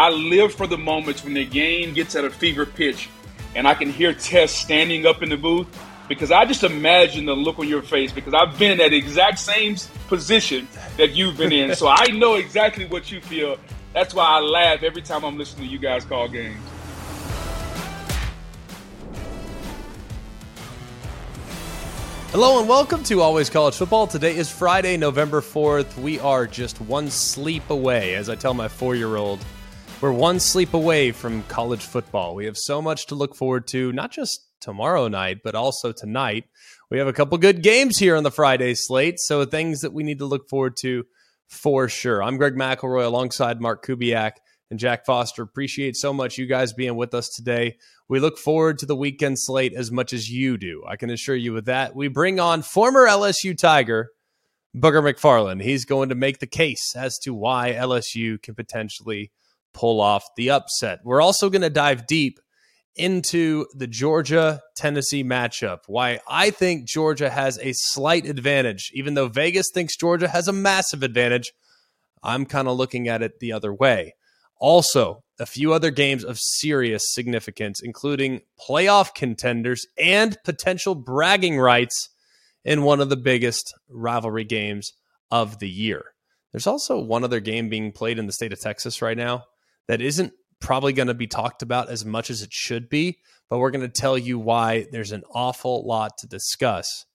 I live for the moments when the game gets at a fever pitch and I can hear Tess standing up in the booth because I just imagine the look on your face because I've been in that exact same position that you've been in. so I know exactly what you feel. That's why I laugh every time I'm listening to you guys call games. Hello and welcome to Always College Football. Today is Friday, November 4th. We are just one sleep away, as I tell my four year old. We're one sleep away from college football. We have so much to look forward to, not just tomorrow night, but also tonight. We have a couple good games here on the Friday slate, so things that we need to look forward to for sure. I'm Greg McElroy alongside Mark Kubiak and Jack Foster. Appreciate so much you guys being with us today. We look forward to the weekend slate as much as you do. I can assure you with that. We bring on former LSU Tiger, Booger McFarland. He's going to make the case as to why LSU can potentially pull off the upset. We're also going to dive deep into the Georgia Tennessee matchup. Why I think Georgia has a slight advantage, even though Vegas thinks Georgia has a massive advantage. I'm kind of looking at it the other way. Also, a few other games of serious significance, including playoff contenders and potential bragging rights in one of the biggest rivalry games of the year. There's also one other game being played in the state of Texas right now that isn't probably going to be talked about as much as it should be, but we're going to tell you why there's an awful lot to discuss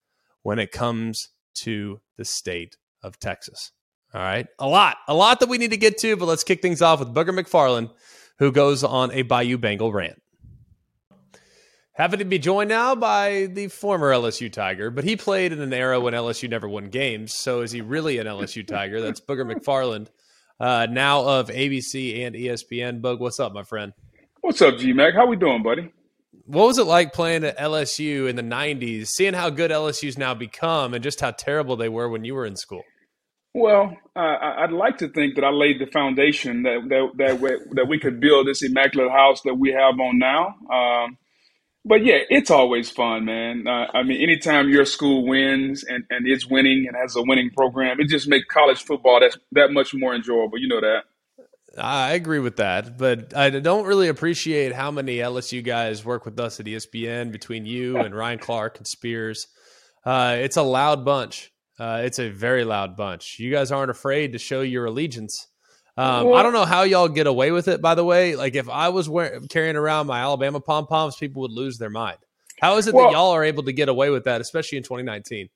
when it comes to the state of Texas. All right. A lot, a lot that we need to get to, but let's kick things off with Booger McFarland, who goes on a Bayou Bengal rant. Happy to be joined now by the former LSU Tiger, but he played in an era when LSU never won games. So is he really an LSU Tiger? That's Booger McFarland, uh, now of ABC and ESPN. Bug, what's up, my friend? What's up, G Mac? How we doing, buddy? What was it like playing at LSU in the '90s, seeing how good LSU's now become, and just how terrible they were when you were in school? Well, uh, I'd like to think that I laid the foundation that that that we, that we could build this immaculate house that we have on now. Um, but yeah, it's always fun, man. Uh, I mean, anytime your school wins and, and it's winning and has a winning program, it just makes college football that that much more enjoyable. You know that. I agree with that, but I don't really appreciate how many LSU guys work with us at ESPN between you and Ryan Clark and Spears. Uh, it's a loud bunch. Uh, it's a very loud bunch. You guys aren't afraid to show your allegiance. Um, I don't know how y'all get away with it. By the way, like if I was wearing, carrying around my Alabama pom poms, people would lose their mind. How is it well, that y'all are able to get away with that, especially in 2019?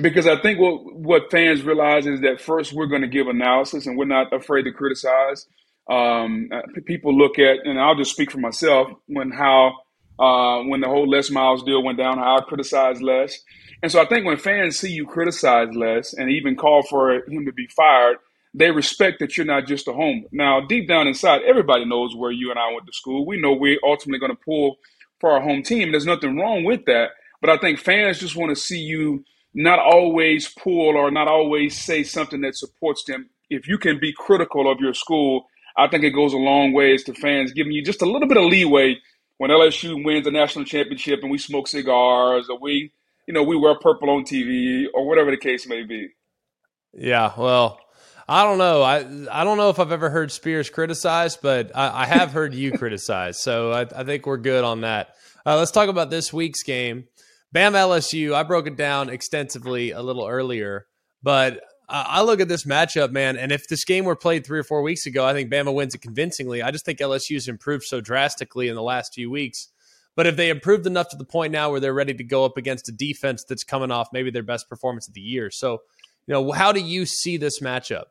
Because I think what what fans realize is that first we're going to give analysis, and we're not afraid to criticize. Um, uh, people look at, and I'll just speak for myself when how uh, when the whole Les Miles deal went down, how I criticized Les. And so I think when fans see you criticize Les and even call for him to be fired, they respect that you're not just a home. Now, deep down inside, everybody knows where you and I went to school. We know we're ultimately going to pull for our home team. There's nothing wrong with that. But I think fans just want to see you not always pull or not always say something that supports them. If you can be critical of your school, I think it goes a long ways to fans giving you just a little bit of leeway when LSU wins the national championship and we smoke cigars or we you know, we wear purple on TV or whatever the case may be. Yeah, well, I don't know. I I don't know if I've ever heard Spears criticized, but I, I have heard you criticize. So I, I, think we're good on that. Uh, let's talk about this week's game. Bam LSU. I broke it down extensively a little earlier, but I look at this matchup, man, and if this game were played three or four weeks ago, I think Bama wins it convincingly. I just think LSU's improved so drastically in the last few weeks but if they improved enough to the point now where they're ready to go up against a defense that's coming off maybe their best performance of the year. So, you know, how do you see this matchup?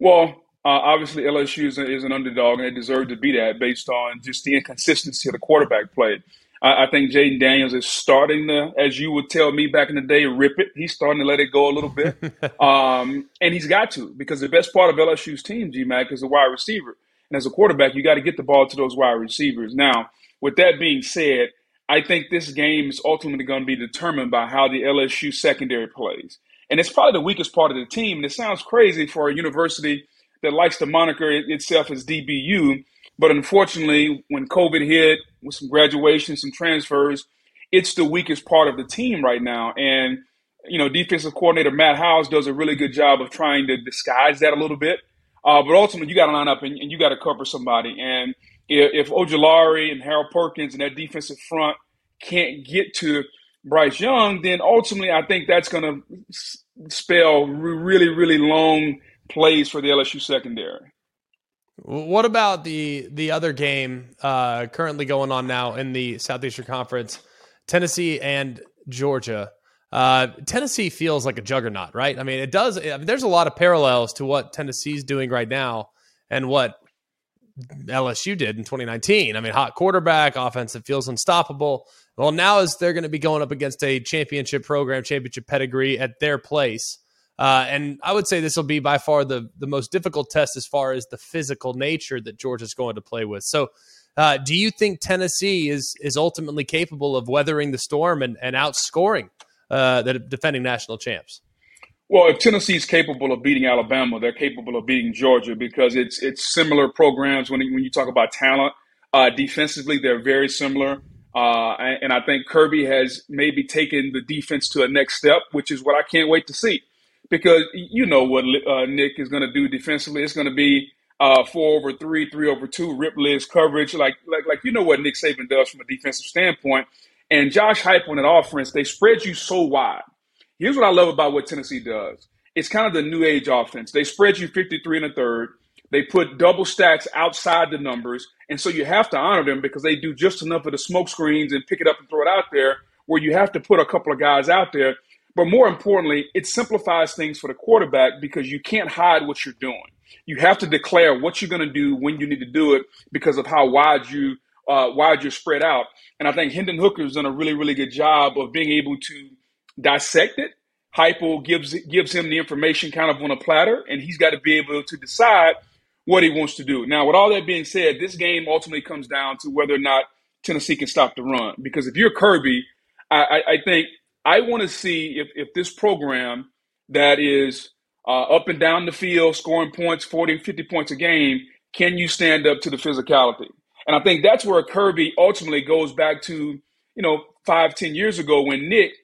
Well, uh, obviously LSU is, a, is, an underdog, and they deserve to be that based on just the inconsistency of the quarterback play. I, I think Jayden Daniels is starting to, as you would tell me back in the day, rip it. He's starting to let it go a little bit, um, and he's got to because the best part of LSU's team, G Mac, is the wide receiver. And as a quarterback, you got to get the ball to those wide receivers. Now, with that being said, I think this game is ultimately going to be determined by how the LSU secondary plays. And it's probably the weakest part of the team. And it sounds crazy for a university that likes to moniker itself as DBU. But unfortunately, when COVID hit with some graduations, some transfers, it's the weakest part of the team right now. And, you know, defensive coordinator Matt House does a really good job of trying to disguise that a little bit. Uh, but ultimately, you got to line up and, and you got to cover somebody. And if, if Ojulari and Harold Perkins and that defensive front can't get to Bryce Young, then ultimately, I think that's going to spell really, really long plays for the LSU secondary. What about the the other game uh, currently going on now in the Southeastern Conference, Tennessee and Georgia? Uh, Tennessee feels like a juggernaut, right? I mean, it does. I mean, there's a lot of parallels to what Tennessee's doing right now and what LSU did in 2019. I mean, hot quarterback, offense that feels unstoppable. Well, now as they're going to be going up against a championship program, championship pedigree at their place. Uh, and I would say this will be by far the the most difficult test as far as the physical nature that Georgia's going to play with. So, uh, do you think Tennessee is is ultimately capable of weathering the storm and, and outscoring uh, the defending national champs? Well, if Tennessee is capable of beating Alabama, they're capable of beating Georgia because it's it's similar programs. When when you talk about talent, uh, defensively, they're very similar. Uh, and I think Kirby has maybe taken the defense to a next step, which is what I can't wait to see because you know what uh, Nick is going to do defensively. It's going to be uh, four over three, three over two, rip Liz coverage, like like like you know what Nick Saban does from a defensive standpoint. And Josh Heupel an offense, they spread you so wide. Here's what I love about what Tennessee does. It's kind of the new age offense. They spread you 53 and a third. They put double stacks outside the numbers. And so you have to honor them because they do just enough of the smoke screens and pick it up and throw it out there where you have to put a couple of guys out there but more importantly, it simplifies things for the quarterback because you can't hide what you're doing. You have to declare what you're going to do when you need to do it because of how wide you uh, wide you're spread out. And I think Hendon Hooker's done a really really good job of being able to dissect it. Heupel gives gives him the information kind of on a platter, and he's got to be able to decide what he wants to do. Now, with all that being said, this game ultimately comes down to whether or not Tennessee can stop the run. Because if you're Kirby, I, I, I think I want to see if, if this program that is uh, up and down the field, scoring points, 40, 50 points a game, can you stand up to the physicality? And I think that's where Kirby ultimately goes back to, you know, five, ten years ago when Nick,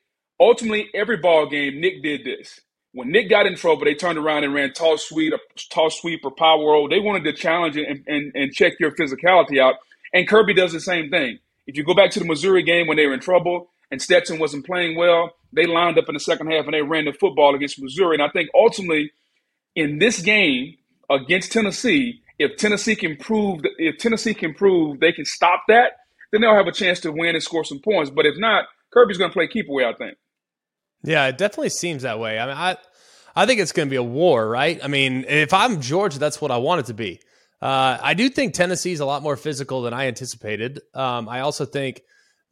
ultimately every ball game, Nick did this. When Nick got in trouble, they turned around and ran tall sweep, toss sweep or power roll. They wanted to challenge and, and, and check your physicality out. And Kirby does the same thing. If you go back to the Missouri game when they were in trouble, and Stetson wasn't playing well, they lined up in the second half and they ran the football against Missouri. And I think ultimately in this game against Tennessee, if Tennessee can prove if Tennessee can prove they can stop that, then they'll have a chance to win and score some points. But if not, Kirby's going to play keep away. I think. Yeah, it definitely seems that way. I mean, I I think it's going to be a war, right? I mean, if I'm Georgia, that's what I want it to be. Uh, I do think Tennessee's a lot more physical than I anticipated. Um, I also think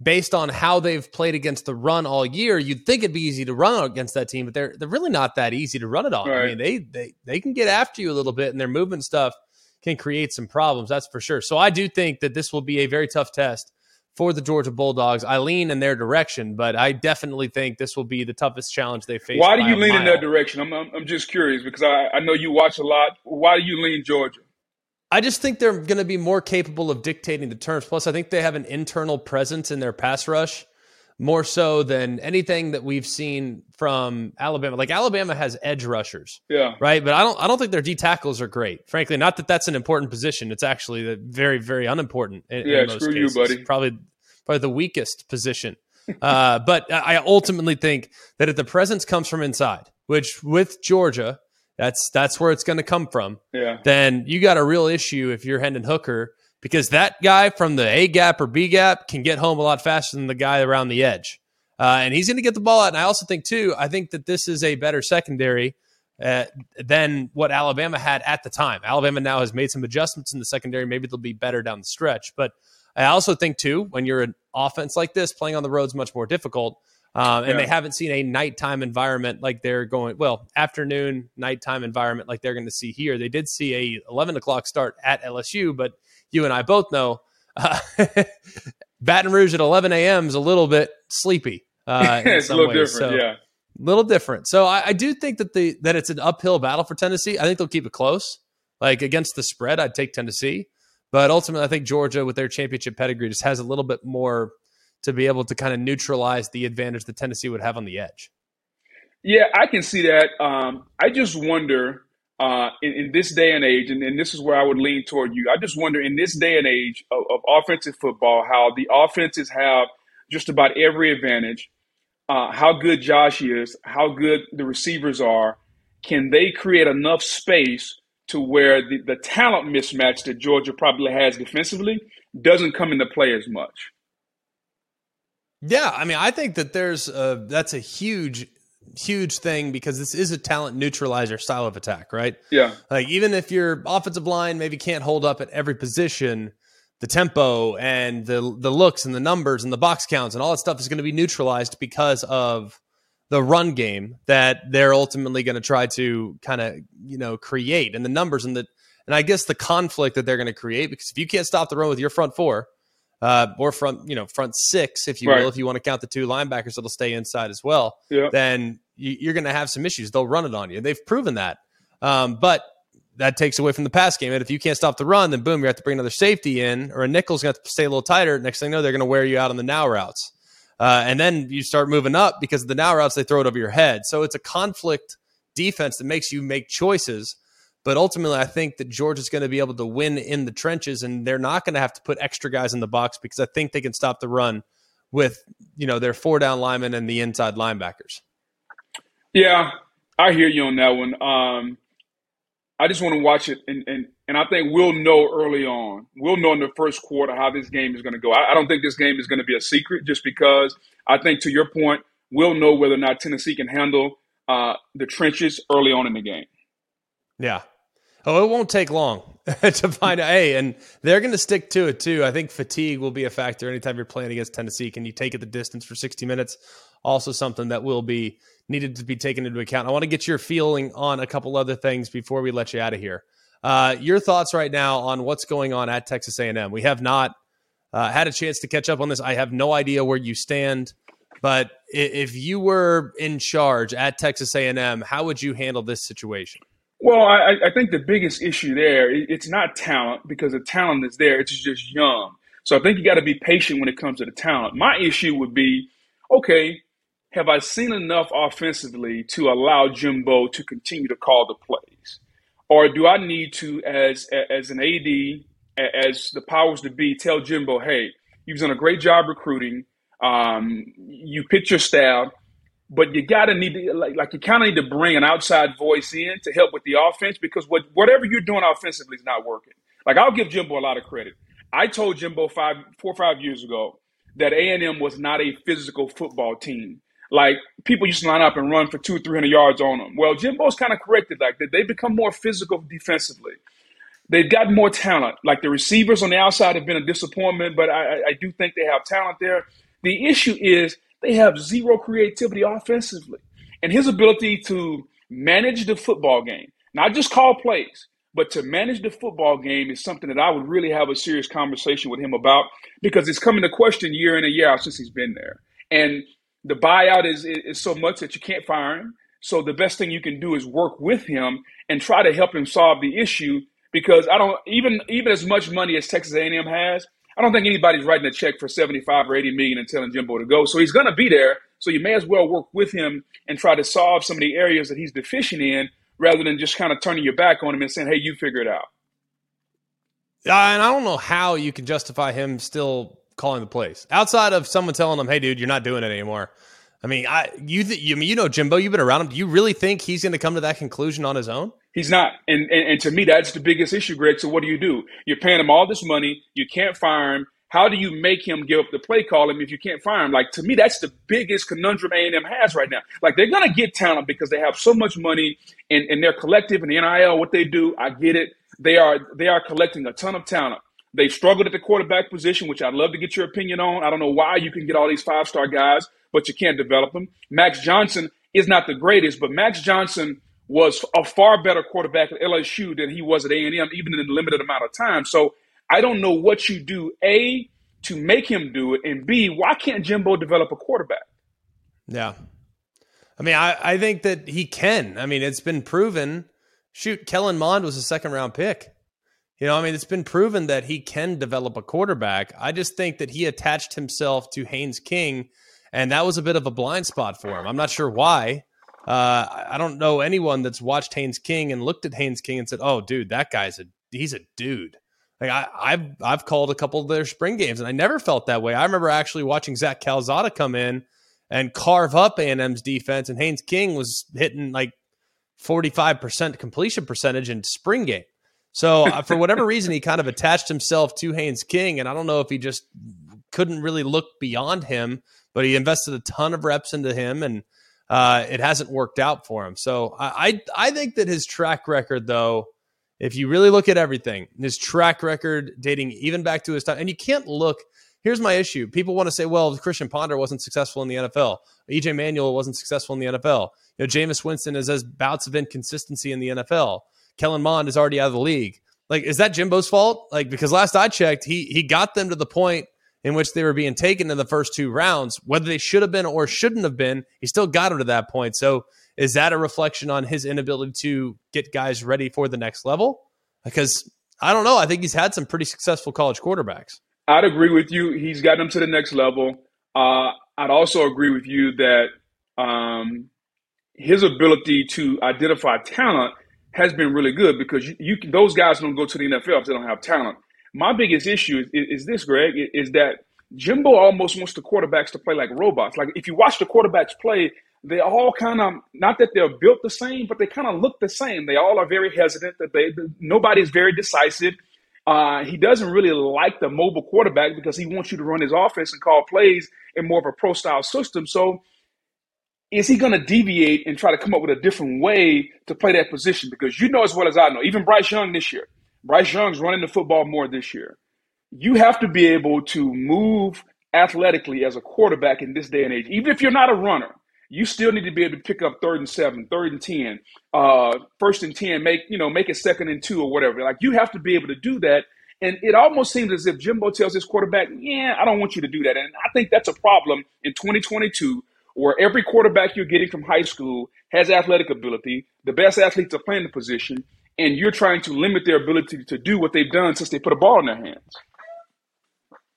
based on how they've played against the run all year, you'd think it'd be easy to run against that team, but they're they're really not that easy to run it on. I mean, they they they can get after you a little bit, and their movement stuff can create some problems. That's for sure. So I do think that this will be a very tough test for the Georgia Bulldogs. I lean in their direction, but I definitely think this will be the toughest challenge they face. Why do you lean mile. in that direction? I'm, I'm, I'm just curious because I, I know you watch a lot. Why do you lean Georgia? I just think they're going to be more capable of dictating the terms. Plus, I think they have an internal presence in their pass rush more so than anything that we've seen from Alabama. Like Alabama has edge rushers, yeah, right. But I don't, I don't think their D tackles are great. Frankly, not that that's an important position. It's actually very, very unimportant. In, yeah, in screw cases. you, buddy. Probably, probably the weakest position. uh, but I ultimately think that if the presence comes from inside, which with Georgia that's that's where it's going to come from. Yeah. Then you got a real issue if you're Hendon Hooker because that guy from the A gap or B gap can get home a lot faster than the guy around the edge, uh, and he's going to get the ball out. And I also think too, I think that this is a better secondary. Uh, than what Alabama had at the time. Alabama now has made some adjustments in the secondary. Maybe they'll be better down the stretch. But I also think, too, when you're an offense like this, playing on the road is much more difficult. Um, and yeah. they haven't seen a nighttime environment like they're going well afternoon nighttime environment like they're going to see here. They did see a 11 o'clock start at LSU, but you and I both know uh, Baton Rouge at 11 a.m. is a little bit sleepy. Uh, it's a little ways. different, so, yeah. Little different. So I, I do think that the that it's an uphill battle for Tennessee. I think they'll keep it close. Like against the spread, I'd take Tennessee. But ultimately, I think Georgia, with their championship pedigree, just has a little bit more to be able to kind of neutralize the advantage that Tennessee would have on the edge. Yeah, I can see that. Um, I just wonder uh, in, in, this day and age, and, and, this is where I would lean toward you. I just wonder in this day and age of, of offensive football, how the offenses have just about every advantage, uh, how good Josh is, how good the receivers are. Can they create enough space to where the, the talent mismatch that Georgia probably has defensively doesn't come into play as much? Yeah, I mean, I think that there's a, that's a huge huge thing because this is a talent neutralizer style of attack, right? Yeah. Like even if your offensive line maybe can't hold up at every position, the tempo and the the looks and the numbers and the box counts and all that stuff is going to be neutralized because of the run game that they're ultimately going to try to kind of you know create and the numbers and the and I guess the conflict that they're going to create because if you can't stop the run with your front four, uh, or front, you know, front six, if you right. will, if you want to count the two linebackers that'll stay inside as well, yeah. then you, are going to have some issues. They'll run it on you. They've proven that. Um, but that takes away from the pass game. And if you can't stop the run, then boom, you have to bring another safety in, or a nickel's going to stay a little tighter. Next thing you know, they're going to wear you out on the now routes. Uh, and then you start moving up because of the now routes, they throw it over your head. So it's a conflict defense that makes you make choices but ultimately, I think that Georgia's going to be able to win in the trenches, and they're not going to have to put extra guys in the box because I think they can stop the run with you know their four down linemen and the inside linebackers. Yeah, I hear you on that one. Um, I just want to watch it, and, and and I think we'll know early on. We'll know in the first quarter how this game is going to go. I, I don't think this game is going to be a secret, just because I think to your point, we'll know whether or not Tennessee can handle uh, the trenches early on in the game. Yeah, Oh, it won't take long to find out. Hey, and they're going to stick to it too. I think fatigue will be a factor anytime you're playing against Tennessee. Can you take it the distance for 60 minutes? Also, something that will be needed to be taken into account. I want to get your feeling on a couple other things before we let you out of here. Uh, your thoughts right now on what's going on at Texas A&M? We have not uh, had a chance to catch up on this. I have no idea where you stand, but if you were in charge at Texas A&M, how would you handle this situation? Well, I, I think the biggest issue there, it's not talent because the talent is there. It's just young. So I think you got to be patient when it comes to the talent. My issue would be, okay, have I seen enough offensively to allow Jimbo to continue to call the plays? Or do I need to, as as an AD, as the powers to be, tell Jimbo, hey, you've done a great job recruiting. Um, you picked your staff but you gotta need to like, like you kind of need to bring an outside voice in to help with the offense because what whatever you're doing offensively is not working. Like I'll give Jimbo a lot of credit. I told Jimbo five four or five years ago that A and M was not a physical football team. Like people used to line up and run for two three hundred yards on them. Well, Jimbo's kind of corrected like that. They become more physical defensively. They've got more talent. Like the receivers on the outside have been a disappointment, but I, I do think they have talent there. The issue is they have zero creativity offensively. And his ability to manage the football game, not just call plays, but to manage the football game is something that I would really have a serious conversation with him about because it's coming to question year in and year out since he's been there. And the buyout is, is so much that you can't fire him. So the best thing you can do is work with him and try to help him solve the issue because I don't even even as much money as Texas A&M has, I don't think anybody's writing a check for 75 or 80 million and telling Jimbo to go. So he's going to be there. So you may as well work with him and try to solve some of the areas that he's deficient in rather than just kind of turning your back on him and saying, hey, you figure it out. Yeah, and I don't know how you can justify him still calling the plays outside of someone telling him, "Hey, dude, you're not doing it anymore." I mean, I you th- you I mean you know Jimbo, you've been around him. Do you really think he's going to come to that conclusion on his own? He's not, and, and and to me, that's the biggest issue, Greg. So what do you do? You're paying him all this money. You can't fire him. How do you make him give up the play call if you can't fire him? Like to me, that's the biggest conundrum A and M has right now. Like they're gonna get talent because they have so much money and, in their collective and the NIL. What they do, I get it. They are they are collecting a ton of talent. They've struggled at the quarterback position, which I'd love to get your opinion on. I don't know why you can get all these five star guys, but you can't develop them. Max Johnson is not the greatest, but Max Johnson was a far better quarterback at LSU than he was at A and M, even in a limited amount of time. So I don't know what you do, A, to make him do it, and B, why can't Jimbo develop a quarterback? Yeah. I mean, I, I think that he can. I mean, it's been proven. Shoot, Kellen Mond was a second round pick. You know, I mean, it's been proven that he can develop a quarterback. I just think that he attached himself to Haynes King, and that was a bit of a blind spot for him. I'm not sure why. Uh, I don't know anyone that's watched Haynes King and looked at Haynes King and said, "Oh, dude, that guy's a he's a dude." Like I, have I've called a couple of their spring games, and I never felt that way. I remember actually watching Zach Calzada come in and carve up A&M's defense, and Haynes King was hitting like 45% completion percentage in spring game. So uh, for whatever reason, he kind of attached himself to Haynes King, and I don't know if he just couldn't really look beyond him, but he invested a ton of reps into him, and uh, it hasn't worked out for him. So I, I I think that his track record, though, if you really look at everything, his track record dating even back to his time, and you can't look. Here's my issue. People want to say, well, Christian Ponder wasn't successful in the NFL. EJ Manuel wasn't successful in the NFL. You know, Jameis Winston has has bouts of inconsistency in the NFL. Kellen Mond is already out of the league. Like, is that Jimbo's fault? Like, because last I checked, he he got them to the point in which they were being taken in the first two rounds, whether they should have been or shouldn't have been, he still got them to that point. So is that a reflection on his inability to get guys ready for the next level? Because I don't know. I think he's had some pretty successful college quarterbacks. I'd agree with you. He's gotten them to the next level. Uh, I'd also agree with you that um, his ability to identify talent has been really good because you, you those guys don't go to the NFL if they don't have talent. My biggest issue is, is, is this, Greg, is that Jimbo almost wants the quarterbacks to play like robots. Like if you watch the quarterbacks play, they all kind of not that they're built the same, but they kind of look the same. They all are very hesitant. That they nobody's very decisive. Uh, he doesn't really like the mobile quarterback because he wants you to run his offense and call plays in more of a pro style system. So is he going to deviate and try to come up with a different way to play that position? Because you know as well as I know, even Bryce Young this year, Bryce Young's running the football more this year. You have to be able to move athletically as a quarterback in this day and age. Even if you're not a runner, you still need to be able to pick up third and seven, third and ten, uh, first and ten, make you know, make it second and two or whatever. Like you have to be able to do that. And it almost seems as if Jimbo tells his quarterback, "Yeah, I don't want you to do that." And I think that's a problem in 2022, where every quarterback you're getting from high school has athletic ability. The best athletes are playing the position, and you're trying to limit their ability to do what they've done since they put a ball in their hands.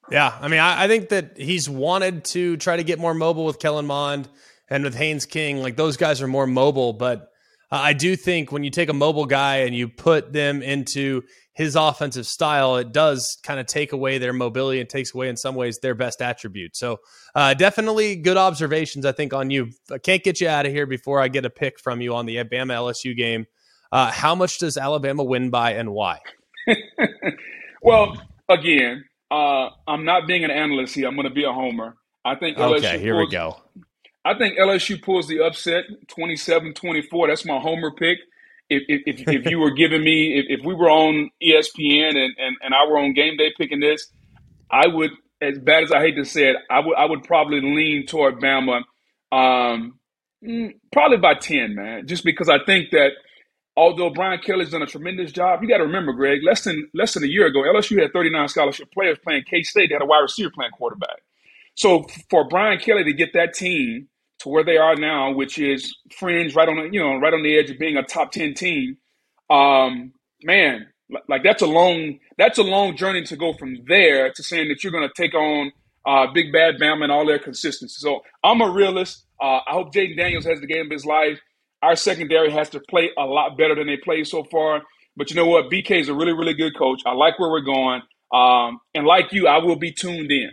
Yeah, I mean, I, I think that he's wanted to try to get more mobile with Kellen Mond and with Haynes King. Like those guys are more mobile, but uh, I do think when you take a mobile guy and you put them into his offensive style, it does kind of take away their mobility and takes away in some ways their best attribute. So uh, definitely good observations, I think, on you. I can't get you out of here before I get a pick from you on the Alabama LSU game. Uh, how much does Alabama win by and why? well, again, uh, I'm not being an analyst here. I'm going to be a homer. I think LSU okay, here pulls, we go. I think LSU pulls the upset 27-24. That's my homer pick. If, if, if, if you were giving me, if, if we were on ESPN and, and, and I were on game day picking this, I would, as bad as I hate to say it, I would I would probably lean toward Bama, um, mm, probably by ten, man. Just because I think that – although Brian Kelly's done a tremendous job, you got to remember, Greg, less than less than a year ago, LSU had 39 scholarship players playing K State. They had a wide receiver playing quarterback. So for Brian Kelly to get that team to where they are now, which is fringe, right on the you know right on the edge of being a top 10 team, um, man, like that's a long that's a long journey to go from there to saying that you're going to take on uh, Big Bad Bama and all their consistency. So I'm a realist. Uh, I hope Jayden Daniels has the game of his life. Our secondary has to play a lot better than they played so far. But you know what? BK is a really, really good coach. I like where we're going. Um, and like you, I will be tuned in.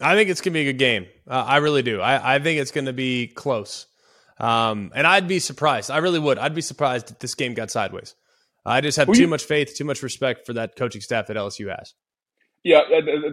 I think it's going to be a good game. Uh, I really do. I, I think it's going to be close. Um, and I'd be surprised. I really would. I'd be surprised if this game got sideways. I just have too you, much faith, too much respect for that coaching staff that LSU has. Yeah,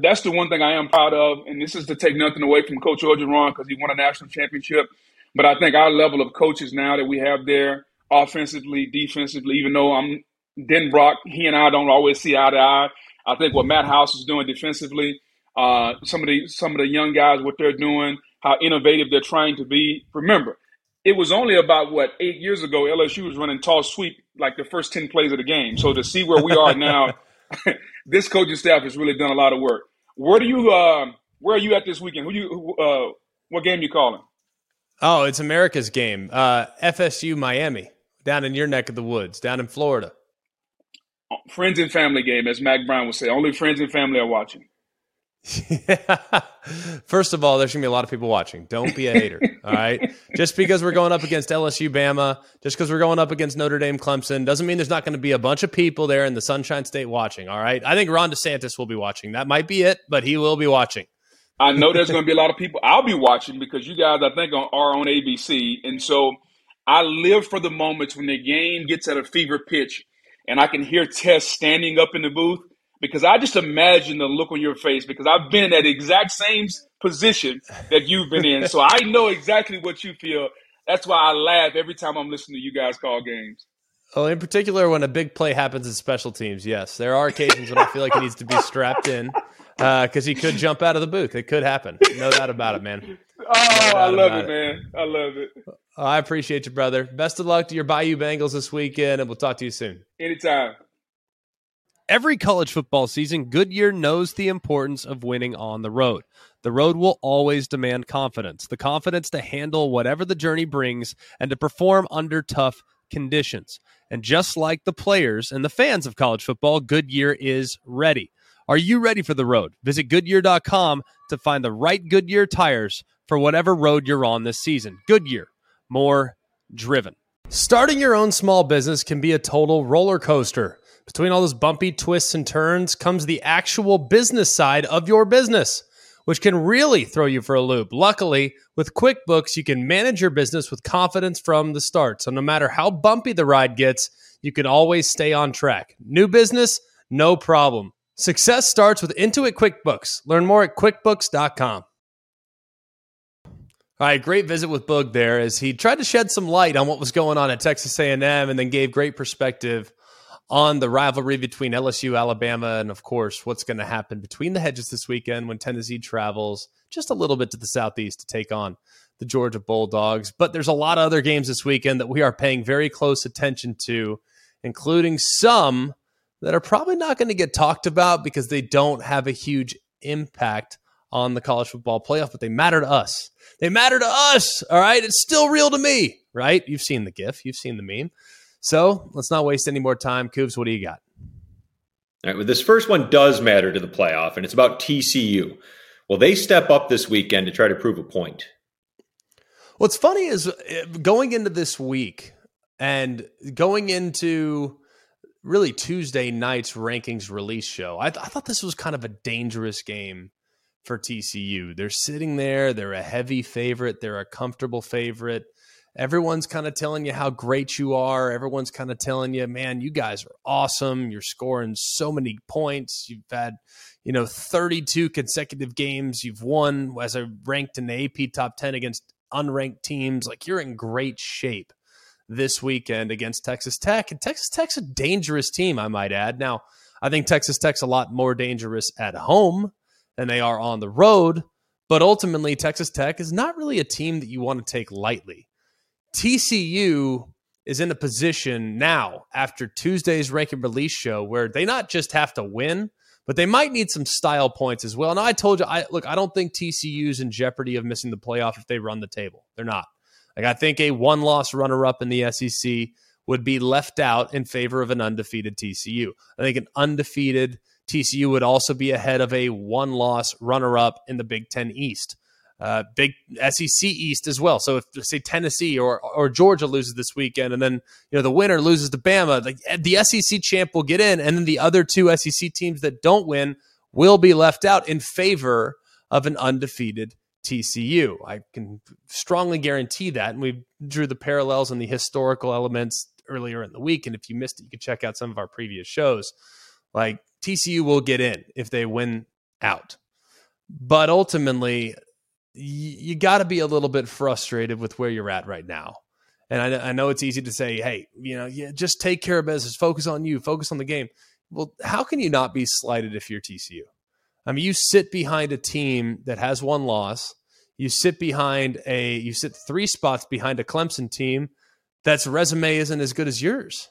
that's the one thing I am proud of. And this is to take nothing away from Coach Orgeron because he won a national championship. But I think our level of coaches now that we have there, offensively, defensively, even though Mike Denbrock, he and I don't always see eye to eye. I think what Matt House is doing defensively, uh, some of the some of the young guys, what they're doing, how innovative they're trying to be. Remember, it was only about what eight years ago LSU was running toss sweep like the first ten plays of the game. So to see where we are now, this coaching staff has really done a lot of work. Where do you uh, where are you at this weekend? Who you uh, what game you calling? Oh, it's America's game. Uh, FSU Miami down in your neck of the woods, down in Florida. Friends and family game, as Mack Brown would say. Only friends and family are watching. Yeah. First of all, there's going to be a lot of people watching. Don't be a hater. all right. Just because we're going up against LSU Bama, just because we're going up against Notre Dame Clemson, doesn't mean there's not going to be a bunch of people there in the Sunshine State watching. All right. I think Ron DeSantis will be watching. That might be it, but he will be watching. I know there's going to be a lot of people. I'll be watching because you guys, I think, are on ABC. And so I live for the moments when the game gets at a fever pitch and I can hear Tess standing up in the booth because I just imagine the look on your face because I've been in that exact same position that you've been in. So I know exactly what you feel. That's why I laugh every time I'm listening to you guys call games. Oh, in particular, when a big play happens in special teams, yes, there are occasions when I feel like it needs to be strapped in because uh, he could jump out of the booth. It could happen. No doubt about it, man. Oh, no I love it, it, man. I love it. Oh, I appreciate you, brother. Best of luck to your Bayou Bengals this weekend, and we'll talk to you soon. Anytime. Every college football season, Goodyear knows the importance of winning on the road. The road will always demand confidence the confidence to handle whatever the journey brings and to perform under tough conditions. And just like the players and the fans of college football, Goodyear is ready. Are you ready for the road? Visit Goodyear.com to find the right Goodyear tires for whatever road you're on this season. Goodyear, more driven. Starting your own small business can be a total roller coaster. Between all those bumpy twists and turns comes the actual business side of your business, which can really throw you for a loop. Luckily, with QuickBooks, you can manage your business with confidence from the start. So no matter how bumpy the ride gets, you can always stay on track. New business, no problem. Success starts with Intuit QuickBooks. Learn more at quickbooks.com. All right, great visit with Boog there as he tried to shed some light on what was going on at Texas A&M and then gave great perspective on the rivalry between LSU, Alabama, and of course, what's going to happen between the hedges this weekend when Tennessee travels just a little bit to the southeast to take on the Georgia Bulldogs. But there's a lot of other games this weekend that we are paying very close attention to, including some that are probably not going to get talked about because they don't have a huge impact on the college football playoff, but they matter to us. They matter to us. All right. It's still real to me, right? You've seen the GIF, you've seen the meme. So let's not waste any more time. Coops, what do you got? All right, well, this first one does matter to the playoff, and it's about TCU. Well, they step up this weekend to try to prove a point? What's funny is uh, going into this week and going into really Tuesday night's rankings release show, I, th- I thought this was kind of a dangerous game for TCU. They're sitting there, they're a heavy favorite, they're a comfortable favorite everyone's kind of telling you how great you are. Everyone's kind of telling you, man, you guys are awesome. You're scoring so many points. You've had, you know, 32 consecutive games you've won as a ranked in the AP top 10 against unranked teams. Like you're in great shape this weekend against Texas Tech. And Texas Tech's a dangerous team, I might add. Now, I think Texas Tech's a lot more dangerous at home than they are on the road. But ultimately, Texas Tech is not really a team that you want to take lightly. TCU is in a position now after Tuesday's ranking release show where they not just have to win, but they might need some style points as well. And I told you, I look, I don't think TCU's in jeopardy of missing the playoff if they run the table. They're not. Like I think a one-loss runner-up in the SEC would be left out in favor of an undefeated TCU. I think an undefeated TCU would also be ahead of a one-loss runner-up in the Big Ten East uh, big SEC East as well. So if say Tennessee or or Georgia loses this weekend, and then you know the winner loses to Bama, like the SEC champ will get in, and then the other two SEC teams that don't win will be left out in favor of an undefeated TCU. I can strongly guarantee that, and we drew the parallels and the historical elements earlier in the week. And if you missed it, you can check out some of our previous shows. Like TCU will get in if they win out. But ultimately, you got to be a little bit frustrated with where you're at right now. And I, I, know it's easy to say, hey, you know, yeah, just take care of business, focus on you, focus on the game. Well, how can you not be slighted if you're TCU? I mean, you sit behind a team that has one loss. You sit behind a, you sit three spots behind a Clemson team that's resume isn't as good as yours.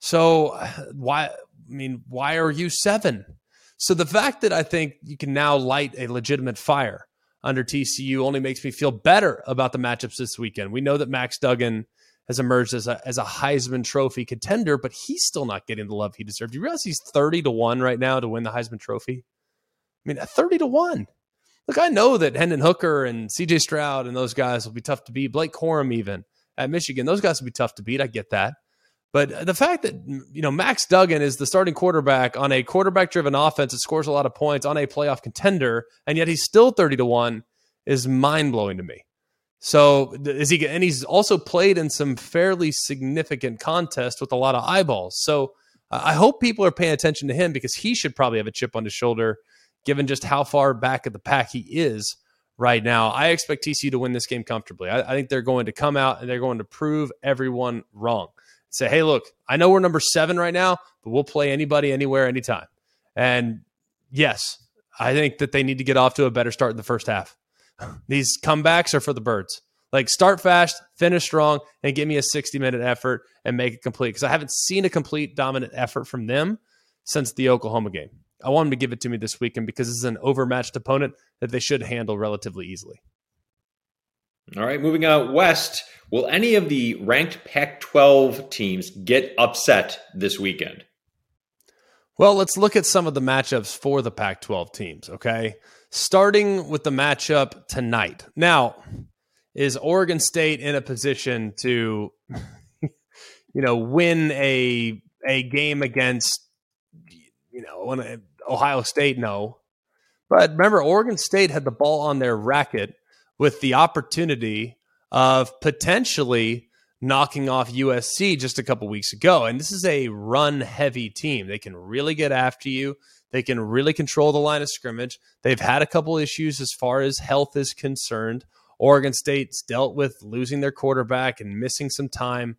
So why, I mean, why are you seven? So the fact that I think you can now light a legitimate fire under TCU only makes me feel better about the matchups this weekend. We know that Max Duggan has emerged as a as a Heisman Trophy contender, but he's still not getting the love he deserved. You realize he's thirty to one right now to win the Heisman Trophy. Mean, at 30 to 1. Look, I know that Hendon Hooker and CJ Stroud and those guys will be tough to beat. Blake Corum, even at Michigan, those guys will be tough to beat. I get that. But the fact that, you know, Max Duggan is the starting quarterback on a quarterback driven offense that scores a lot of points on a playoff contender, and yet he's still 30 to 1 is mind blowing to me. So is he? And he's also played in some fairly significant contests with a lot of eyeballs. So I hope people are paying attention to him because he should probably have a chip on his shoulder, given just how far back of the pack he is right now. I expect TCU to win this game comfortably. I, I think they're going to come out and they're going to prove everyone wrong. Say, hey, look, I know we're number seven right now, but we'll play anybody, anywhere, anytime. And yes, I think that they need to get off to a better start in the first half. These comebacks are for the birds. Like start fast, finish strong, and give me a 60 minute effort and make it complete. Because I haven't seen a complete dominant effort from them since the Oklahoma game. I want them to give it to me this weekend because this is an overmatched opponent that they should handle relatively easily. All right, moving out west. Will any of the ranked Pac 12 teams get upset this weekend? Well, let's look at some of the matchups for the Pac 12 teams, okay? starting with the matchup tonight. Now, is Oregon State in a position to, you know, win a a game against, you know, Ohio State? No, but remember, Oregon State had the ball on their racket with the opportunity of potentially knocking off USC just a couple weeks ago. And this is a run heavy team. They can really get after you. They can really control the line of scrimmage. They've had a couple issues as far as health is concerned. Oregon State's dealt with losing their quarterback and missing some time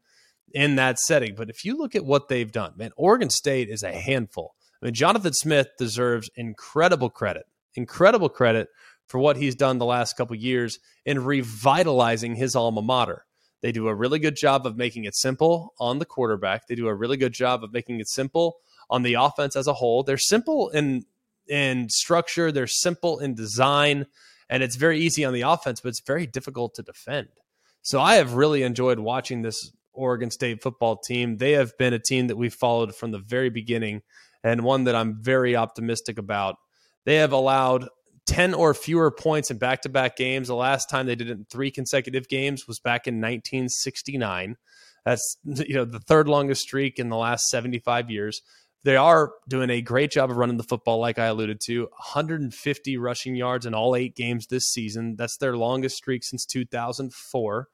in that setting. But if you look at what they've done, man, Oregon State is a handful. Mean, Jonathan Smith deserves incredible credit, incredible credit for what he's done the last couple years in revitalizing his alma mater. They do a really good job of making it simple on the quarterback. They do a really good job of making it simple on the offense as a whole. They're simple in in structure, they're simple in design, and it's very easy on the offense, but it's very difficult to defend. So I have really enjoyed watching this Oregon State football team. They have been a team that we've followed from the very beginning and one that I'm very optimistic about. They have allowed 10 or fewer points in back to back games. The last time they did it in three consecutive games was back in 1969. That's you know the third longest streak in the last 75 years. They are doing a great job of running the football, like I alluded to. 150 rushing yards in all eight games this season. That's their longest streak since 2004.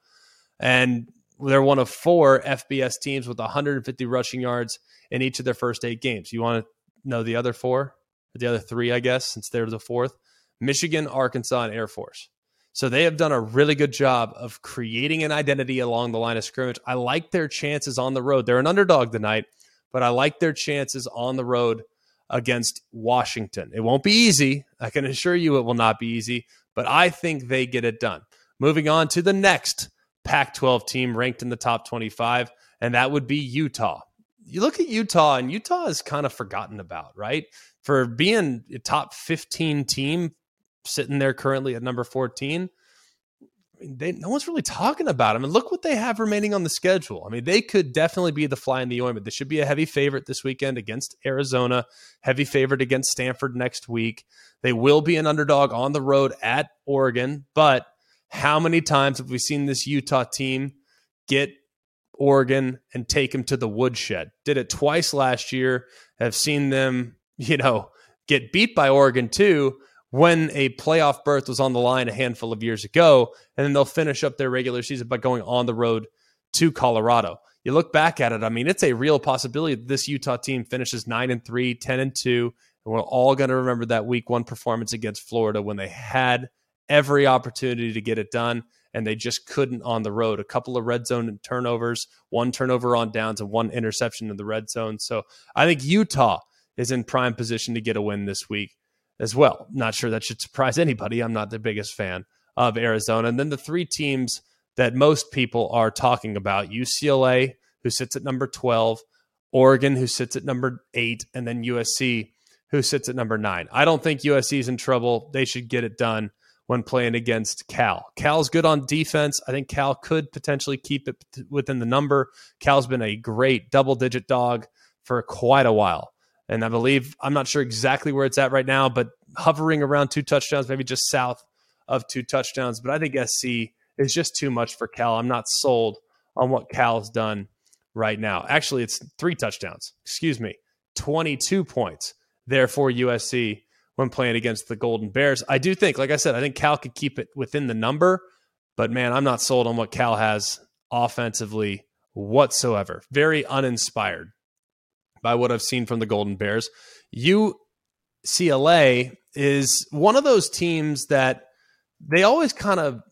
And they're one of four FBS teams with 150 rushing yards in each of their first eight games. You want to know the other four? The other three, I guess, since they're the fourth Michigan, Arkansas, and Air Force. So they have done a really good job of creating an identity along the line of scrimmage. I like their chances on the road. They're an underdog tonight but I like their chances on the road against Washington. It won't be easy. I can assure you it will not be easy, but I think they get it done. Moving on to the next Pac 12 team ranked in the top 25, and that would be Utah. You look at Utah, and Utah is kind of forgotten about, right? For being a top 15 team sitting there currently at number 14 they no one's really talking about them. And look what they have remaining on the schedule. I mean, they could definitely be the fly in the ointment. They should be a heavy favorite this weekend against Arizona, heavy favorite against Stanford next week. They will be an underdog on the road at Oregon, but how many times have we seen this Utah team get Oregon and take them to the woodshed? Did it twice last year. Have seen them, you know, get beat by Oregon too when a playoff berth was on the line a handful of years ago. And then they'll finish up their regular season by going on the road to Colorado. You look back at it, I mean, it's a real possibility that this Utah team finishes 9 and 3, 10 and 2. And we're all going to remember that week one performance against Florida when they had every opportunity to get it done and they just couldn't on the road. A couple of red zone turnovers, one turnover on downs, and one interception in the red zone. So I think Utah is in prime position to get a win this week as well. Not sure that should surprise anybody. I'm not the biggest fan of Arizona. And then the three teams that most people are talking about UCLA, who sits at number 12, Oregon, who sits at number eight, and then USC, who sits at number nine. I don't think USC is in trouble. They should get it done when playing against Cal. Cal's good on defense. I think Cal could potentially keep it within the number. Cal's been a great double digit dog for quite a while. And I believe, I'm not sure exactly where it's at right now, but hovering around two touchdowns, maybe just south of two touchdowns. But I think SC is just too much for Cal. I'm not sold on what Cal's done right now. Actually, it's three touchdowns. Excuse me, 22 points there for USC when playing against the Golden Bears. I do think, like I said, I think Cal could keep it within the number, but man, I'm not sold on what Cal has offensively whatsoever. Very uninspired by what I've seen from the Golden Bears. UCLA is one of those teams that they always kind of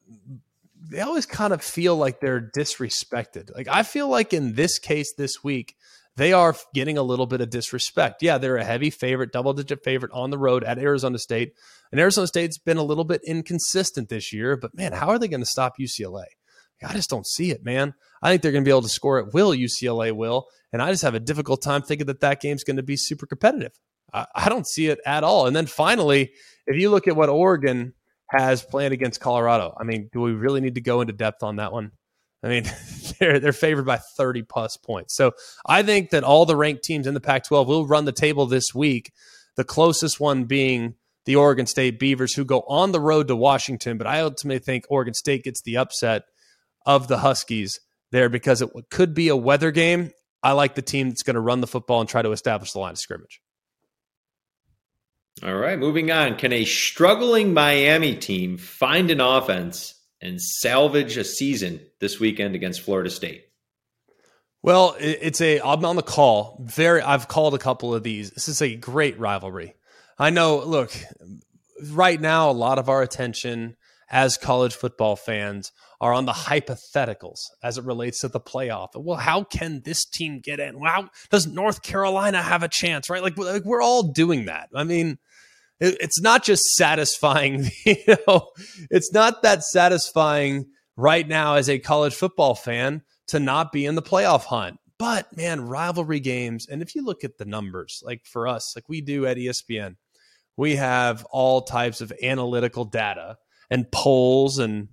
they always kind of feel like they're disrespected. Like I feel like in this case this week, they are getting a little bit of disrespect. Yeah, they're a heavy favorite, double digit favorite on the road at Arizona State. And Arizona State's been a little bit inconsistent this year, but man, how are they going to stop UCLA? I just don't see it, man. I think they're going to be able to score at will. UCLA will, and I just have a difficult time thinking that that game's going to be super competitive. I, I don't see it at all. And then finally, if you look at what Oregon has planned against Colorado, I mean, do we really need to go into depth on that one? I mean, they're they're favored by 30 plus points. So I think that all the ranked teams in the Pac-12 will run the table this week. The closest one being the Oregon State Beavers, who go on the road to Washington. But I ultimately think Oregon State gets the upset of the Huskies there because it could be a weather game. I like the team that's going to run the football and try to establish the line of scrimmage. All right, moving on. Can a struggling Miami team find an offense and salvage a season this weekend against Florida State? Well, it's a I'm on the call. Very I've called a couple of these. This is a great rivalry. I know, look, right now a lot of our attention as college football fans are on the hypotheticals as it relates to the playoff. Well, how can this team get in? Well, does North Carolina have a chance? Right? Like, like we're all doing that. I mean, it, it's not just satisfying. You know, it's not that satisfying right now as a college football fan to not be in the playoff hunt. But man, rivalry games, and if you look at the numbers, like for us, like we do at ESPN, we have all types of analytical data and polls and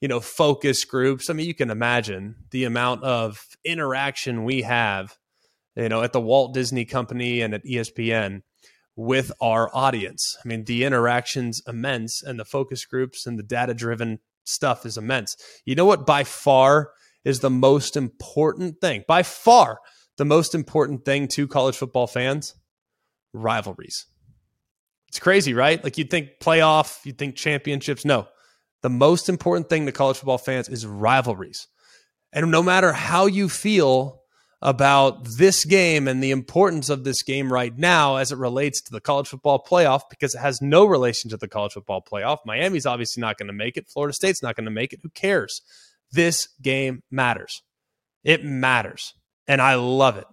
you know, focus groups. I mean, you can imagine the amount of interaction we have, you know, at the Walt Disney Company and at ESPN with our audience. I mean, the interaction's immense and the focus groups and the data driven stuff is immense. You know what by far is the most important thing? By far, the most important thing to college football fans? Rivalries. It's crazy, right? Like you'd think playoff, you'd think championships. No, the most important thing to college football fans is rivalries. And no matter how you feel about this game and the importance of this game right now as it relates to the college football playoff, because it has no relation to the college football playoff, Miami's obviously not going to make it. Florida State's not going to make it. Who cares? This game matters. It matters. And I love it.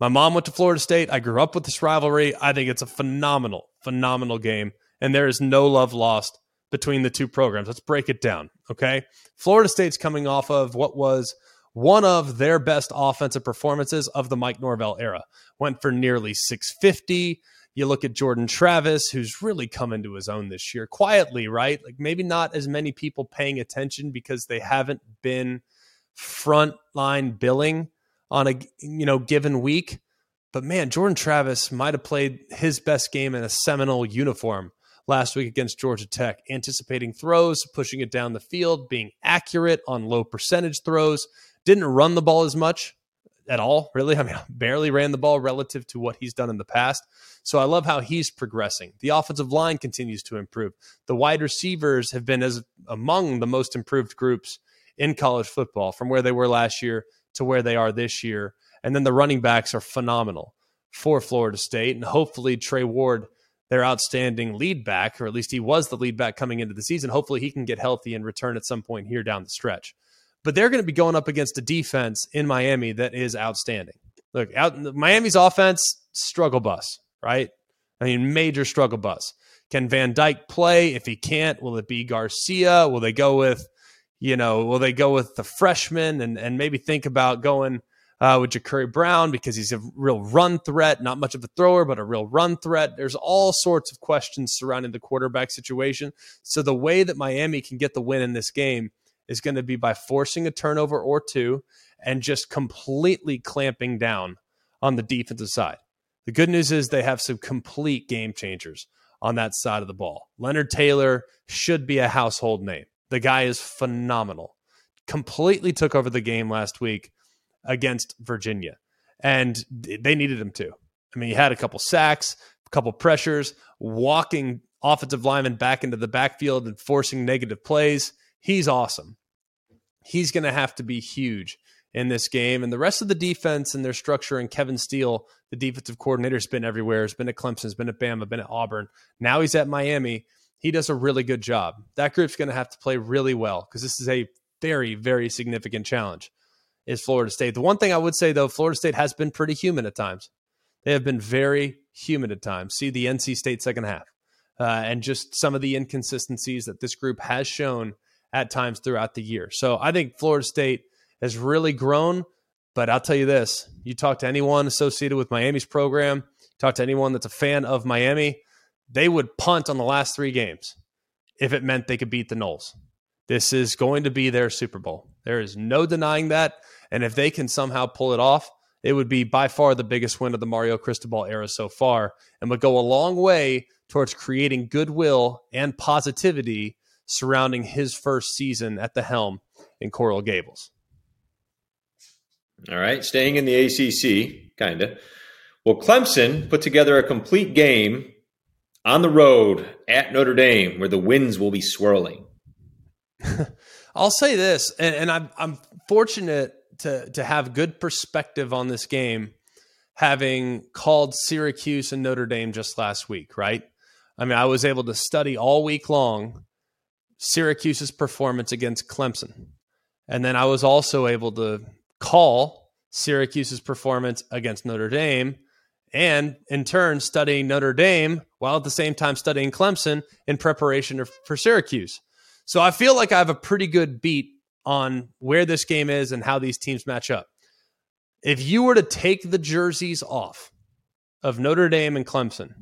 My mom went to Florida State. I grew up with this rivalry. I think it's a phenomenal, phenomenal game. And there is no love lost between the two programs. Let's break it down. Okay. Florida State's coming off of what was one of their best offensive performances of the Mike Norvell era. Went for nearly 650. You look at Jordan Travis, who's really come into his own this year quietly, right? Like maybe not as many people paying attention because they haven't been frontline billing on a you know given week. But man, Jordan Travis might have played his best game in a Seminole uniform last week against Georgia Tech, anticipating throws, pushing it down the field, being accurate on low percentage throws. Didn't run the ball as much at all, really. I mean, barely ran the ball relative to what he's done in the past. So I love how he's progressing. The offensive line continues to improve. The wide receivers have been as among the most improved groups in college football from where they were last year to where they are this year. And then the running backs are phenomenal for Florida State. And hopefully Trey Ward their outstanding lead back, or at least he was the lead back coming into the season. Hopefully, he can get healthy and return at some point here down the stretch. But they're going to be going up against a defense in Miami that is outstanding. Look, out Miami's offense struggle bus, right? I mean, major struggle bus. Can Van Dyke play? If he can't, will it be Garcia? Will they go with, you know, will they go with the freshman and and maybe think about going uh, with Jacurri Brown because he's a real run threat, not much of a thrower, but a real run threat. There's all sorts of questions surrounding the quarterback situation. So the way that Miami can get the win in this game is going to be by forcing a turnover or two and just completely clamping down on the defensive side. The good news is they have some complete game changers on that side of the ball. Leonard Taylor should be a household name. The guy is phenomenal. Completely took over the game last week against Virginia, and they needed him to. I mean, he had a couple sacks, a couple pressures, walking offensive linemen back into the backfield and forcing negative plays. He's awesome. He's going to have to be huge in this game. And the rest of the defense and their structure and Kevin Steele, the defensive coordinator, has been everywhere. Has been at Clemson, has been at Bama, been at Auburn. Now he's at Miami. He does a really good job. That group's going to have to play really well because this is a very, very significant challenge. Is Florida State. The one thing I would say though, Florida State has been pretty human at times. They have been very human at times. See the NC State second half. Uh, and just some of the inconsistencies that this group has shown at times throughout the year. So I think Florida State has really grown. But I'll tell you this you talk to anyone associated with Miami's program, talk to anyone that's a fan of Miami, they would punt on the last three games if it meant they could beat the Noles. This is going to be their Super Bowl. There is no denying that. And if they can somehow pull it off, it would be by far the biggest win of the Mario Cristobal era so far and would go a long way towards creating goodwill and positivity surrounding his first season at the helm in Coral Gables. All right, staying in the ACC, kind of. Well, Clemson put together a complete game on the road at Notre Dame where the winds will be swirling. I'll say this, and, and I'm, I'm fortunate to, to have good perspective on this game, having called Syracuse and Notre Dame just last week, right? I mean, I was able to study all week long Syracuse's performance against Clemson. And then I was also able to call Syracuse's performance against Notre Dame and in turn studying Notre Dame while at the same time studying Clemson in preparation for Syracuse. So I feel like I have a pretty good beat on where this game is and how these teams match up. If you were to take the jerseys off of Notre Dame and Clemson,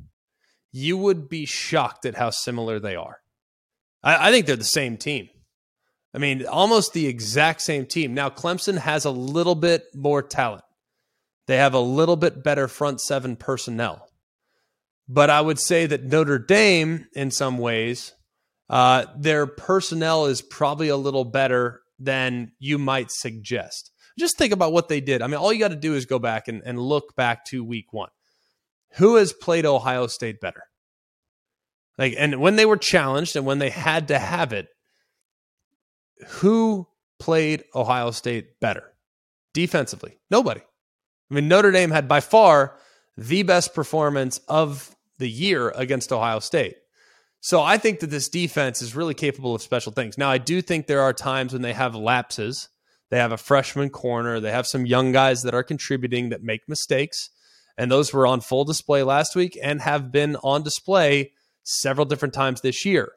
you would be shocked at how similar they are. I, I think they're the same team. I mean, almost the exact same team. Now, Clemson has a little bit more talent. They have a little bit better front seven personnel. But I would say that Notre Dame, in some ways, uh, their personnel is probably a little better than you might suggest. Just think about what they did. I mean, all you got to do is go back and, and look back to week one. Who has played Ohio State better? Like, and when they were challenged and when they had to have it, who played Ohio State better defensively? Nobody. I mean, Notre Dame had by far the best performance of the year against Ohio State. So I think that this defense is really capable of special things. Now, I do think there are times when they have lapses. They have a freshman corner, they have some young guys that are contributing that make mistakes. And those were on full display last week and have been on display several different times this year.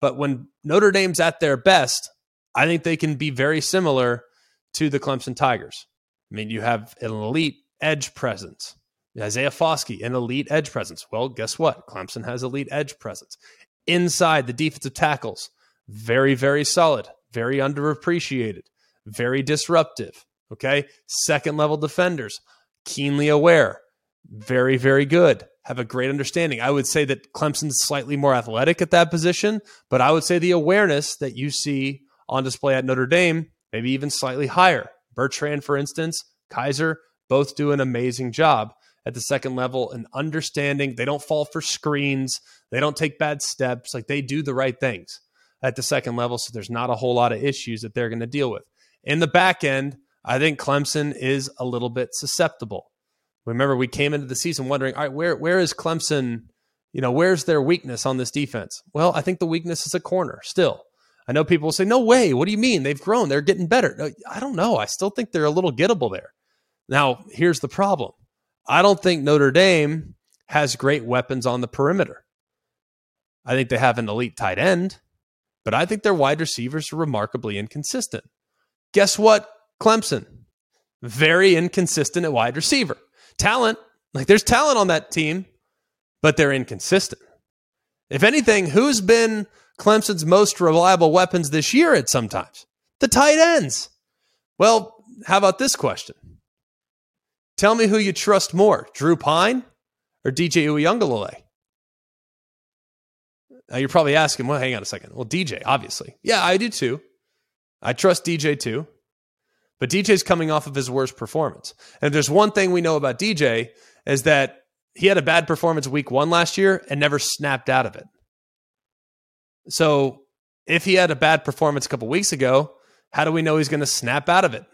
But when Notre Dame's at their best, I think they can be very similar to the Clemson Tigers. I mean, you have an elite edge presence. Isaiah Foskey, an elite edge presence. Well, guess what? Clemson has elite edge presence. Inside the defensive tackles, very, very solid, very underappreciated, very disruptive. Okay. Second level defenders, keenly aware, very, very good have a great understanding. I would say that Clemson's slightly more athletic at that position, but I would say the awareness that you see on display at Notre Dame, maybe even slightly higher. Bertrand, for instance, Kiser, both do an amazing job at the second level and understanding they don't fall for screens, they don't take bad steps, like they do the right things at the second level. So there's not a whole lot of issues that they're going to deal with. In the back end, I think Clemson is a little bit susceptible. Remember, we came into the season wondering, all right, where where is Clemson? You know, where's their weakness on this defense? Well, I think the weakness is a corner still. I know people will say, no way. What do you mean? They've grown. They're getting better. I don't know. I still think they're a little gettable there. Now, here's the problem I don't think Notre Dame has great weapons on the perimeter. I think they have an elite tight end, but I think their wide receivers are remarkably inconsistent. Guess what? Clemson, very inconsistent at wide receiver talent. Like there's talent on that team, but they're inconsistent. If anything, who's been Clemson's most reliable weapons this year at sometimes? The tight ends. Well, how about this question? Tell me who you trust more, Drew Pyne or DJ Uiagalelei? Now you're probably asking, well, hang on a second. Well, DJ, obviously. Yeah, I do too. I trust DJ too. But DJ's coming off of his worst performance. And if there's one thing we know about DJ is that he had a bad performance week one last year and never snapped out of it. So if he had a bad performance a couple weeks ago, how do we know he's going to snap out of it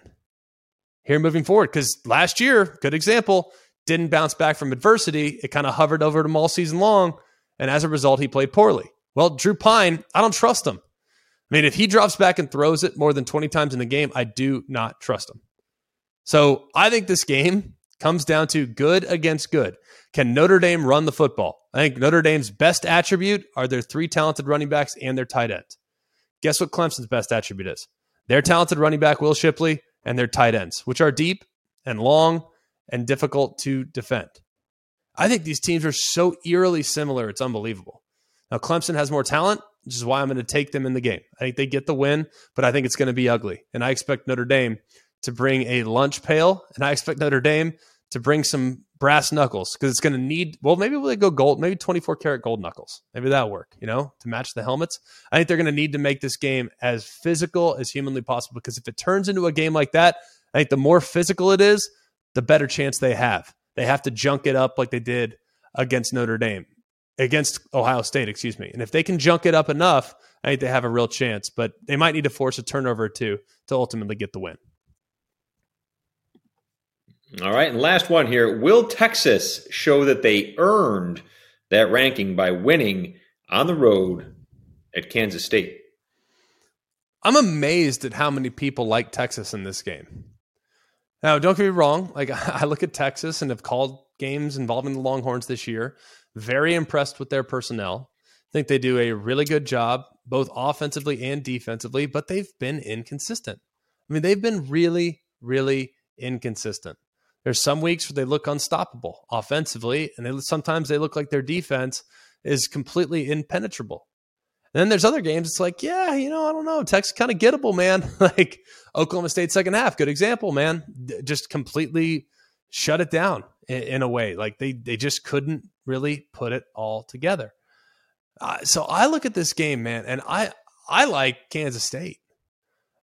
here moving forward? Because last year, good example, didn't bounce back from adversity. It kind of hovered over him all season long. And as a result, he played poorly. Well, Drew Pyne, I don't trust him. I mean, if he drops back and throws it more than 20 times in the game, I do not trust him. So I think this game comes down to good against good. Can Notre Dame run the football? I think Notre Dame's best attribute are their three talented running backs and their tight ends. Guess what Clemson's best attribute is? Their talented running back, Will Shipley, and their tight ends, which are deep and long and difficult to defend. I think these teams are so eerily similar, it's unbelievable. Now, Clemson has more talent, which is why I'm going to take them in the game. I think they get the win, but I think it's going to be ugly. And I expect Notre Dame to bring a lunch pail, and I expect Notre Dame to bring some brass knuckles because it's going to need, well, maybe will they go gold, maybe 24 karat gold knuckles. Maybe that'll work, you know, to match the helmets. I think they're going to need to make this game as physical as humanly possible because if it turns into a game like that, I think the more physical it is, the better chance they have. They have to junk it up like they did against Notre Dame against Ohio State, excuse me. And if they can junk it up enough, I think they have a real chance. But they might need to force a turnover or two to ultimately get the win. All right, and last one here. Will Texas show that they earned that ranking by winning on the road at Kansas State? I'm amazed at how many people like Texas in this game. Now, don't get me wrong. Like I look at Texas and have called games involving the Longhorns this year. Very impressed with their personnel. Think they do a really good job, both offensively and defensively, but they've been inconsistent. I mean, they've been really, really inconsistent. There's some weeks where they look unstoppable offensively, and they, sometimes they look like their defense is completely impenetrable. And then there's other games. It's like, yeah, you know, I don't know. Texas kind of gettable, man. like Oklahoma State second half, good example, man. Just completely shut it down in, a way. Like they they just couldn't really put it all together. Uh, so I look at this game, man, and I I like Kansas State.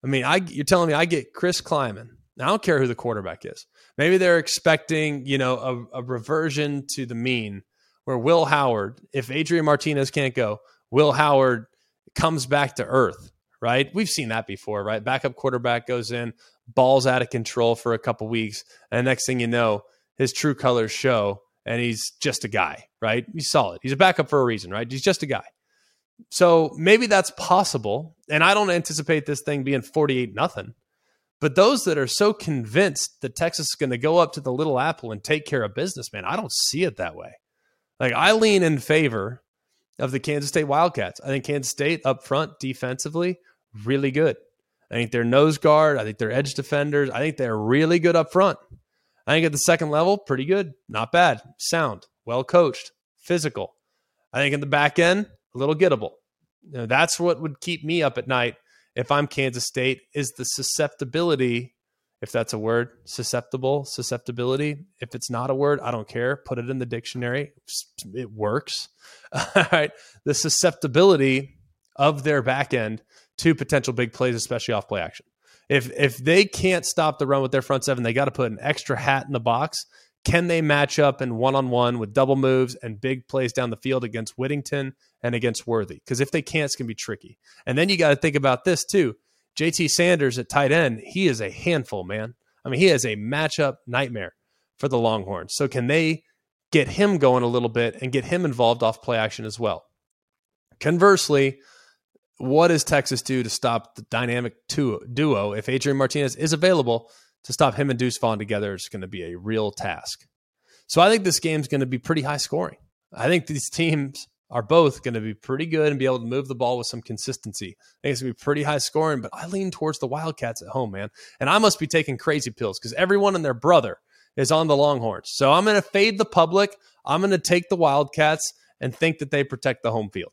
I mean, I you're telling me I get Chris Klieman. I don't care who the quarterback is. Maybe they're expecting, you know, a, a reversion to the mean where Will Howard, if Adrian Martinez can't go, Will Howard comes back to earth, right? We've seen that before, right? Backup quarterback goes in, balls out of control for a couple weeks, and next thing you know, his true colors show, and he's just a guy, right? He's solid. He's a backup for a reason, right? He's just a guy. So maybe that's possible. And I don't anticipate this thing being 48 nothing. But those that are so convinced that Texas is going to go up to the Little Apple and take care of business, man, I don't see it that way. Like I lean in favor of the Kansas State Wildcats. I think Kansas State up front defensively, really good. I think their nose guard, I think their edge defenders, I think they're really good up front. I think at the second level, pretty good, not bad, sound, well coached, physical. I think in the back end, a little gettable. You know, that's what would keep me up at night if I'm Kansas State is the susceptibility, if that's a word, susceptible, susceptibility. If it's not a word, I don't care. Put it in the dictionary. It works. All right. The susceptibility of their back end to potential big plays, especially off play action. If if they can't stop the run with their front seven, they got to put an extra hat in the box. Can they match up in one on one with double moves and big plays down the field against Whittington and against Worthy? Because if they can't, it's going to be tricky. And then you got to think about this too. JT Sanders at tight end, he is a handful, man. I mean, he is a matchup nightmare for the Longhorns. So can they get him going a little bit and get him involved off play action as well? Conversely, what does Texas do to stop the dynamic duo if Adrian Martinez is available to stop him and Deuce Vaughn together is going to be a real task. So I think this game's going to be pretty high scoring. I think these teams are both going to be pretty good and be able to move the ball with some consistency. I think it's going to be pretty high scoring, but I lean towards the Wildcats at home, man. And I must be taking crazy pills because everyone and their brother is on the Longhorns. So I'm going to fade the public. I'm going to take the Wildcats and think that they protect the home field.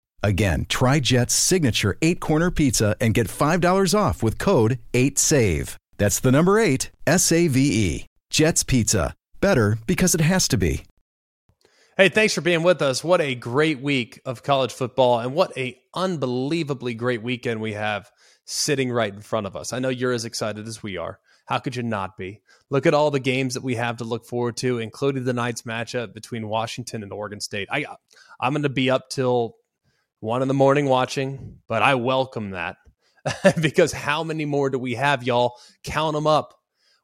Again, try Jet's signature eight corner pizza and get $5 off with code 8SAVE. That's the number eight, S A V E. Jet's Pizza. Better because it has to be. Hey, thanks for being with us. What a great week of college football and what a unbelievably great weekend we have sitting right in front of us. I know you're as excited as we are. How could you not be? Look at all the games that we have to look forward to, including the night's matchup between Washington and Oregon State. I I'm going to be up till one in the morning watching, but I welcome that because how many more do we have, y'all? Count them up.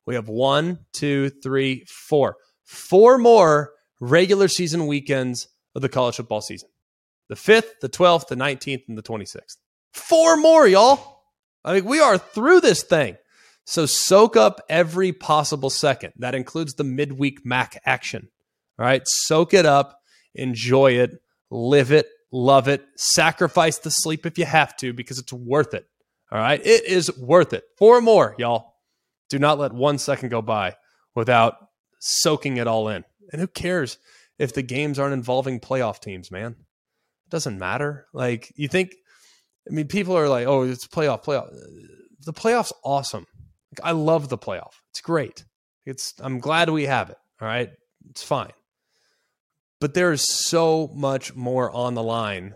We have one, two, three, four, four more regular season weekends of the college football season the 5th, the 12th, the 19th, and the 26th. Four more, y'all. I mean, we are through this thing. So soak up every possible second. That includes the midweek MAC action. All right. Soak it up, enjoy it, live it, love it, sacrifice the sleep if you have to because it's worth it. All right. It is worth it. Four more, y'all. Do not let one second go by without soaking it all in. And who cares if the games aren't involving playoff teams, man? It doesn't matter. Like, you think, I mean, people are like, oh, it's playoff, playoff. The playoff's awesome. Like, I love the playoff. It's great. It's, I'm glad we have it. All right. It's fine. But there is so much more on the line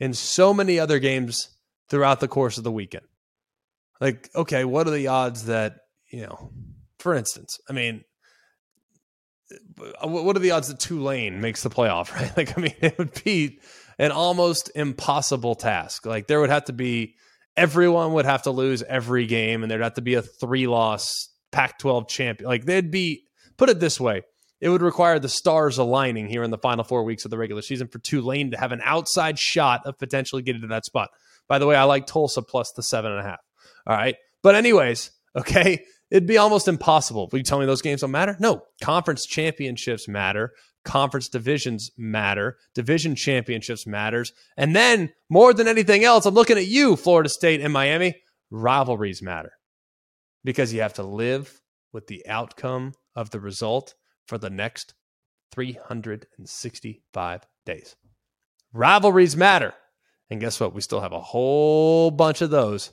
in so many other games throughout the course of the weekend. Like, okay, what are the odds that, you know, for instance, I mean, uh, what are the odds that Tulane makes the playoff, right? Like, I mean, it would be an almost impossible task. Like, there would have to be everyone would have to lose every game, and there'd have to be a three loss Pac 12 champion. Like, they'd be, put it this way, it would require the stars aligning here in the final four weeks of the regular season for Tulane to have an outside shot of potentially getting to that spot. By the way, I like Tulsa plus the seven and a half. All right. But, anyways, okay, it'd be almost impossible. Will you tell me those games don't matter? No. Conference championships matter. Conference divisions matter. Division championships matters. And then, more than anything else, I'm looking at you, Florida State and Miami. Rivalries matter because you have to live with the outcome of the result for the next 365 days. Rivalries matter. And guess what? We still have a whole bunch of those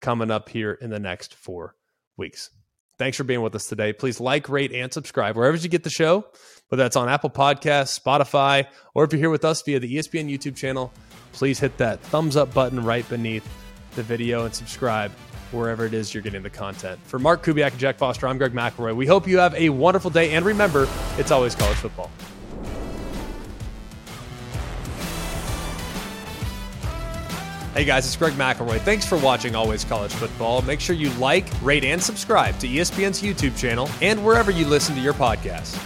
coming up here in the next four weeks. Thanks for being with us today. Please like, rate, and subscribe wherever you get the show, whether that's on Apple Podcasts, Spotify, or if you're here with us via the ESPN YouTube channel, please hit that thumbs up button right beneath the video and subscribe wherever it is you're getting the content. For Mark Kubiak and Jack Foster, I'm Greg McElroy. We hope you have a wonderful day, and remember, it's always college football. Hey guys, it's Greg McElroy. Thanks for watching Always College Football. Make sure you like, rate, and subscribe to ESPN's YouTube channel and wherever you listen to your podcasts.